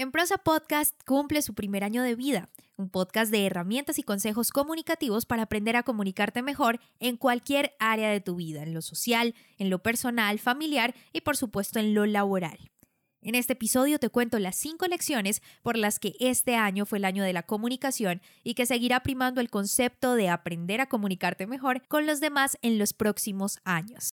En Prosa Podcast cumple su primer año de vida, un podcast de herramientas y consejos comunicativos para aprender a comunicarte mejor en cualquier área de tu vida, en lo social, en lo personal, familiar y por supuesto en lo laboral. En este episodio te cuento las cinco lecciones por las que este año fue el año de la comunicación y que seguirá primando el concepto de aprender a comunicarte mejor con los demás en los próximos años.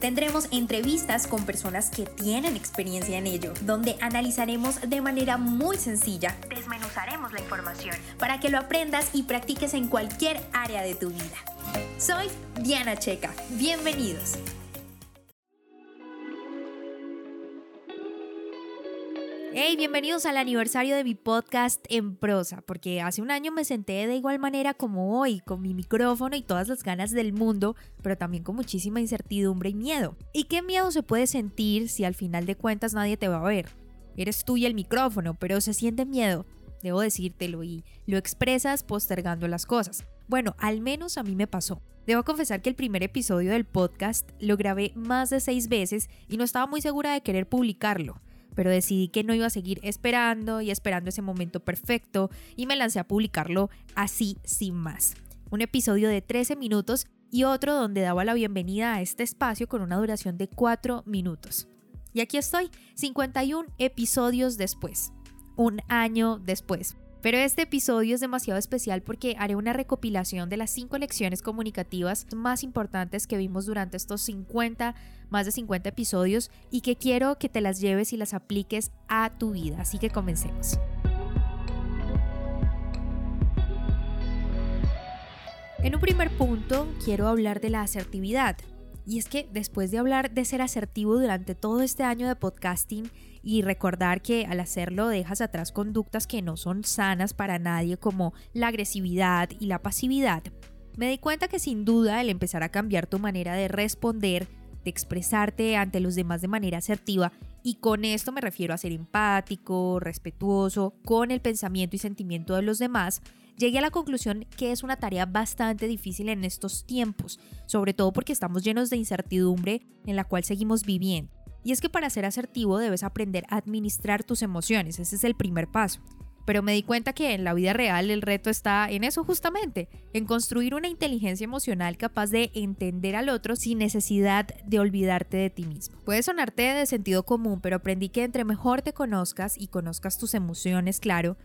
Tendremos entrevistas con personas que tienen experiencia en ello, donde analizaremos de manera muy sencilla, desmenuzaremos la información para que lo aprendas y practiques en cualquier área de tu vida. Soy Diana Checa. Bienvenidos. Hey, bienvenidos al aniversario de mi podcast en prosa, porque hace un año me senté de igual manera como hoy, con mi micrófono y todas las ganas del mundo, pero también con muchísima incertidumbre y miedo. ¿Y qué miedo se puede sentir si al final de cuentas nadie te va a ver? Eres tú y el micrófono, pero se siente miedo, debo decírtelo, y lo expresas postergando las cosas. Bueno, al menos a mí me pasó. Debo confesar que el primer episodio del podcast lo grabé más de seis veces y no estaba muy segura de querer publicarlo pero decidí que no iba a seguir esperando y esperando ese momento perfecto y me lancé a publicarlo así sin más. Un episodio de 13 minutos y otro donde daba la bienvenida a este espacio con una duración de 4 minutos. Y aquí estoy, 51 episodios después, un año después. Pero este episodio es demasiado especial porque haré una recopilación de las 5 lecciones comunicativas más importantes que vimos durante estos 50, más de 50 episodios y que quiero que te las lleves y las apliques a tu vida. Así que comencemos. En un primer punto quiero hablar de la asertividad. Y es que después de hablar de ser asertivo durante todo este año de podcasting y recordar que al hacerlo dejas atrás conductas que no son sanas para nadie como la agresividad y la pasividad, me di cuenta que sin duda el empezar a cambiar tu manera de responder, de expresarte ante los demás de manera asertiva, y con esto me refiero a ser empático, respetuoso, con el pensamiento y sentimiento de los demás, llegué a la conclusión que es una tarea bastante difícil en estos tiempos, sobre todo porque estamos llenos de incertidumbre en la cual seguimos viviendo. Y es que para ser asertivo debes aprender a administrar tus emociones, ese es el primer paso. Pero me di cuenta que en la vida real el reto está en eso justamente, en construir una inteligencia emocional capaz de entender al otro sin necesidad de olvidarte de ti mismo. Puede sonarte de sentido común, pero aprendí que entre mejor te conozcas y conozcas tus emociones, claro,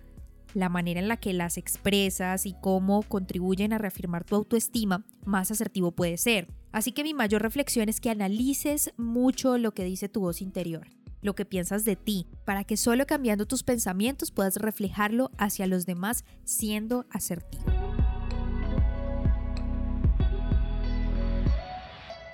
la manera en la que las expresas y cómo contribuyen a reafirmar tu autoestima, más asertivo puede ser. Así que mi mayor reflexión es que analices mucho lo que dice tu voz interior, lo que piensas de ti, para que solo cambiando tus pensamientos puedas reflejarlo hacia los demás siendo asertivo.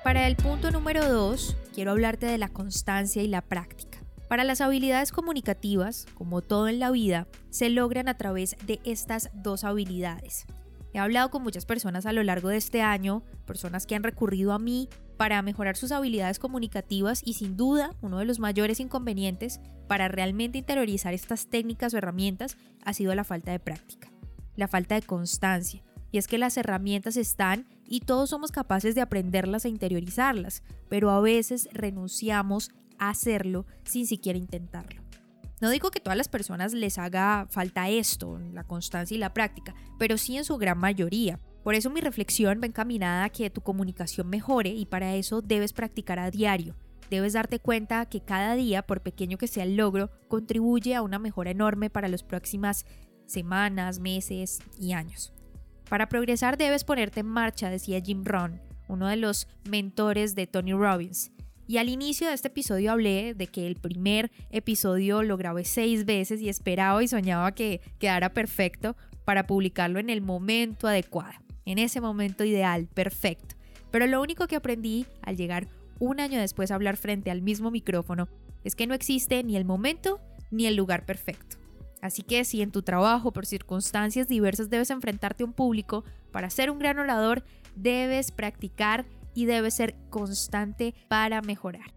Para el punto número 2, quiero hablarte de la constancia y la práctica. Para las habilidades comunicativas, como todo en la vida, se logran a través de estas dos habilidades. He hablado con muchas personas a lo largo de este año, personas que han recurrido a mí para mejorar sus habilidades comunicativas y sin duda uno de los mayores inconvenientes para realmente interiorizar estas técnicas o herramientas ha sido la falta de práctica, la falta de constancia. Y es que las herramientas están y todos somos capaces de aprenderlas e interiorizarlas, pero a veces renunciamos hacerlo sin siquiera intentarlo. No digo que todas las personas les haga falta esto, la constancia y la práctica, pero sí en su gran mayoría. Por eso mi reflexión va encaminada a que tu comunicación mejore y para eso debes practicar a diario. Debes darte cuenta que cada día, por pequeño que sea el logro, contribuye a una mejora enorme para las próximas semanas, meses y años. Para progresar debes ponerte en marcha, decía Jim Rohn, uno de los mentores de Tony Robbins. Y al inicio de este episodio hablé de que el primer episodio lo grabé seis veces y esperaba y soñaba que quedara perfecto para publicarlo en el momento adecuado, en ese momento ideal, perfecto. Pero lo único que aprendí al llegar un año después a hablar frente al mismo micrófono es que no existe ni el momento ni el lugar perfecto. Así que si en tu trabajo por circunstancias diversas debes enfrentarte a un público, para ser un gran orador debes practicar y debes ser constante para mejorar.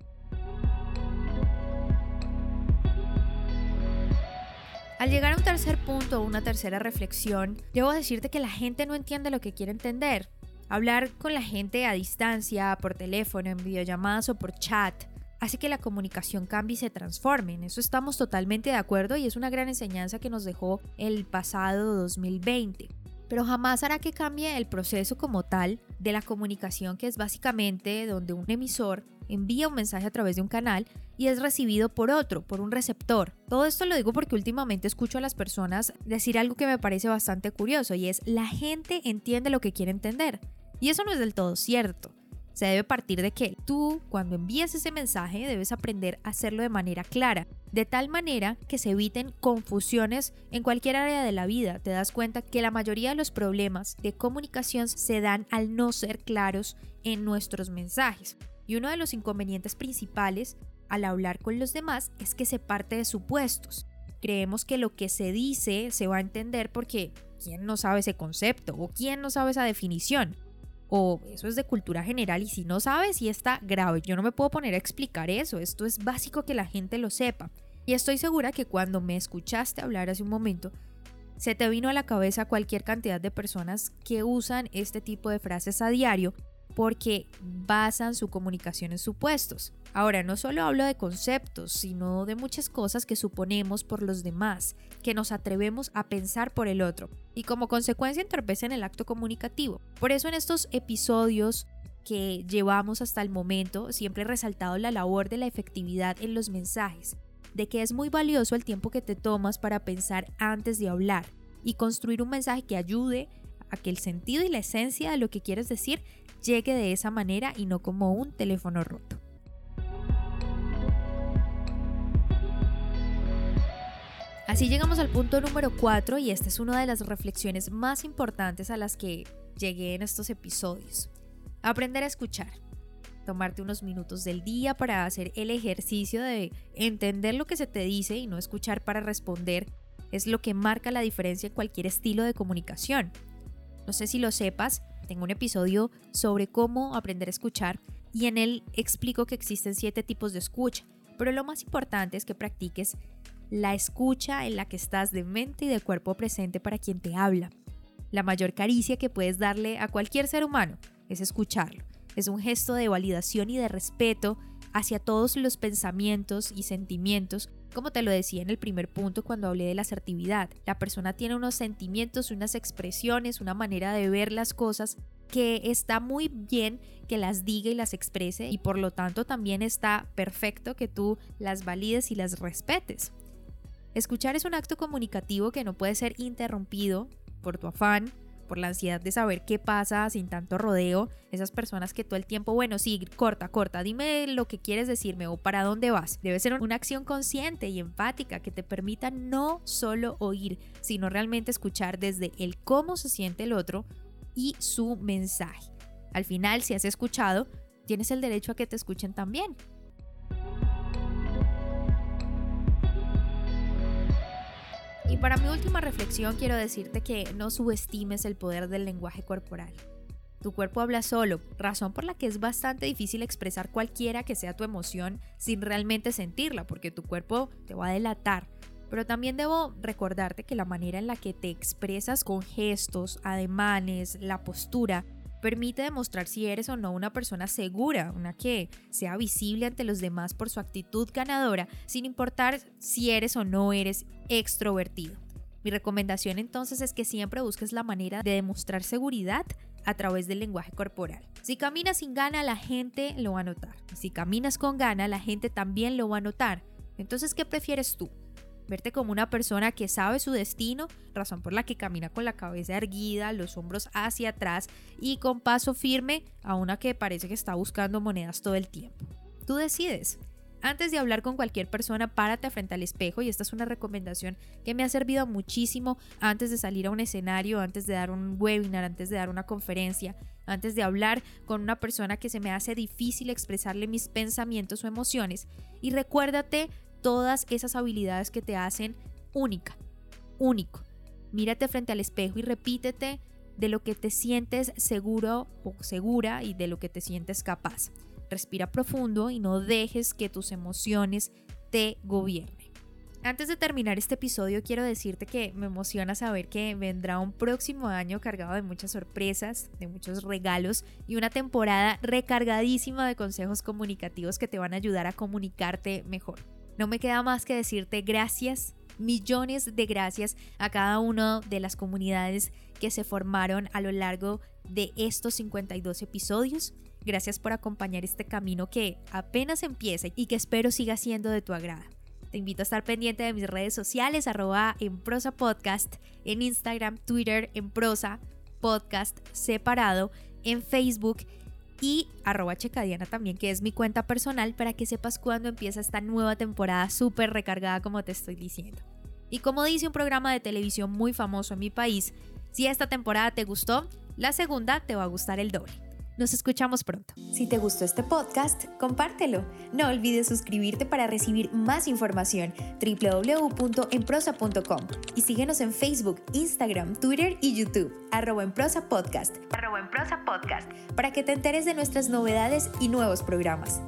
Al llegar a un tercer punto o una tercera reflexión, debo decirte que la gente no entiende lo que quiere entender. Hablar con la gente a distancia, por teléfono, en videollamadas o por chat, hace que la comunicación cambie y se transforme. En eso estamos totalmente de acuerdo y es una gran enseñanza que nos dejó el pasado 2020. Pero jamás hará que cambie el proceso como tal de la comunicación, que es básicamente donde un emisor envía un mensaje a través de un canal y es recibido por otro, por un receptor. Todo esto lo digo porque últimamente escucho a las personas decir algo que me parece bastante curioso y es la gente entiende lo que quiere entender. Y eso no es del todo cierto. Se debe partir de que tú, cuando envías ese mensaje, debes aprender a hacerlo de manera clara, de tal manera que se eviten confusiones en cualquier área de la vida. Te das cuenta que la mayoría de los problemas de comunicación se dan al no ser claros en nuestros mensajes. Y uno de los inconvenientes principales al hablar con los demás es que se parte de supuestos. Creemos que lo que se dice se va a entender porque ¿quién no sabe ese concepto? ¿O quién no sabe esa definición? O eso es de cultura general y si no sabes, y está grave. Yo no me puedo poner a explicar eso. Esto es básico que la gente lo sepa. Y estoy segura que cuando me escuchaste hablar hace un momento, se te vino a la cabeza cualquier cantidad de personas que usan este tipo de frases a diario porque basan su comunicación en supuestos. Ahora, no solo hablo de conceptos, sino de muchas cosas que suponemos por los demás, que nos atrevemos a pensar por el otro, y como consecuencia entorpecen el acto comunicativo. Por eso en estos episodios que llevamos hasta el momento, siempre he resaltado la labor de la efectividad en los mensajes, de que es muy valioso el tiempo que te tomas para pensar antes de hablar y construir un mensaje que ayude a que el sentido y la esencia de lo que quieres decir llegue de esa manera y no como un teléfono roto. Así llegamos al punto número 4 y esta es una de las reflexiones más importantes a las que llegué en estos episodios. Aprender a escuchar. Tomarte unos minutos del día para hacer el ejercicio de entender lo que se te dice y no escuchar para responder es lo que marca la diferencia en cualquier estilo de comunicación. No sé si lo sepas, tengo un episodio sobre cómo aprender a escuchar y en él explico que existen siete tipos de escucha, pero lo más importante es que practiques la escucha en la que estás de mente y de cuerpo presente para quien te habla. La mayor caricia que puedes darle a cualquier ser humano es escucharlo. Es un gesto de validación y de respeto hacia todos los pensamientos y sentimientos como te lo decía en el primer punto cuando hablé de la asertividad, la persona tiene unos sentimientos, unas expresiones, una manera de ver las cosas que está muy bien que las diga y las exprese y por lo tanto también está perfecto que tú las valides y las respetes. Escuchar es un acto comunicativo que no puede ser interrumpido por tu afán, por la ansiedad de saber qué pasa sin tanto rodeo, esas personas que todo el tiempo, bueno, sí, corta, corta, dime lo que quieres decirme o para dónde vas. Debe ser una acción consciente y empática que te permita no solo oír, sino realmente escuchar desde el cómo se siente el otro y su mensaje. Al final, si has escuchado, tienes el derecho a que te escuchen también. Y para mi última reflexión quiero decirte que no subestimes el poder del lenguaje corporal. Tu cuerpo habla solo, razón por la que es bastante difícil expresar cualquiera que sea tu emoción sin realmente sentirla, porque tu cuerpo te va a delatar. Pero también debo recordarte que la manera en la que te expresas con gestos, ademanes, la postura, permite demostrar si eres o no una persona segura, una que sea visible ante los demás por su actitud ganadora, sin importar si eres o no eres extrovertido. Mi recomendación entonces es que siempre busques la manera de demostrar seguridad a través del lenguaje corporal. Si caminas sin gana, la gente lo va a notar. Si caminas con gana, la gente también lo va a notar. Entonces, ¿qué prefieres tú? Verte como una persona que sabe su destino, razón por la que camina con la cabeza erguida, los hombros hacia atrás y con paso firme a una que parece que está buscando monedas todo el tiempo. Tú decides. Antes de hablar con cualquier persona, párate frente al espejo y esta es una recomendación que me ha servido muchísimo antes de salir a un escenario, antes de dar un webinar, antes de dar una conferencia, antes de hablar con una persona que se me hace difícil expresarle mis pensamientos o emociones. Y recuérdate todas esas habilidades que te hacen única. único. Mírate frente al espejo y repítete de lo que te sientes seguro o segura y de lo que te sientes capaz. Respira profundo y no dejes que tus emociones te gobiernen. Antes de terminar este episodio quiero decirte que me emociona saber que vendrá un próximo año cargado de muchas sorpresas, de muchos regalos y una temporada recargadísima de consejos comunicativos que te van a ayudar a comunicarte mejor. No me queda más que decirte gracias, millones de gracias a cada una de las comunidades que se formaron a lo largo de estos 52 episodios. Gracias por acompañar este camino que apenas empieza y que espero siga siendo de tu agrado. Te invito a estar pendiente de mis redes sociales, en prosa podcast, en Instagram, Twitter, en prosa podcast separado, en Facebook y arroba checadiana también, que es mi cuenta personal para que sepas cuándo empieza esta nueva temporada súper recargada como te estoy diciendo. Y como dice un programa de televisión muy famoso en mi país, si esta temporada te gustó, la segunda te va a gustar el doble. Nos escuchamos pronto. Si te gustó este podcast, compártelo. No olvides suscribirte para recibir más información www.enprosa.com y síguenos en Facebook, Instagram, Twitter y YouTube, arroba en prosa podcast, arroba en prosa podcast, para que te enteres de nuestras novedades y nuevos programas.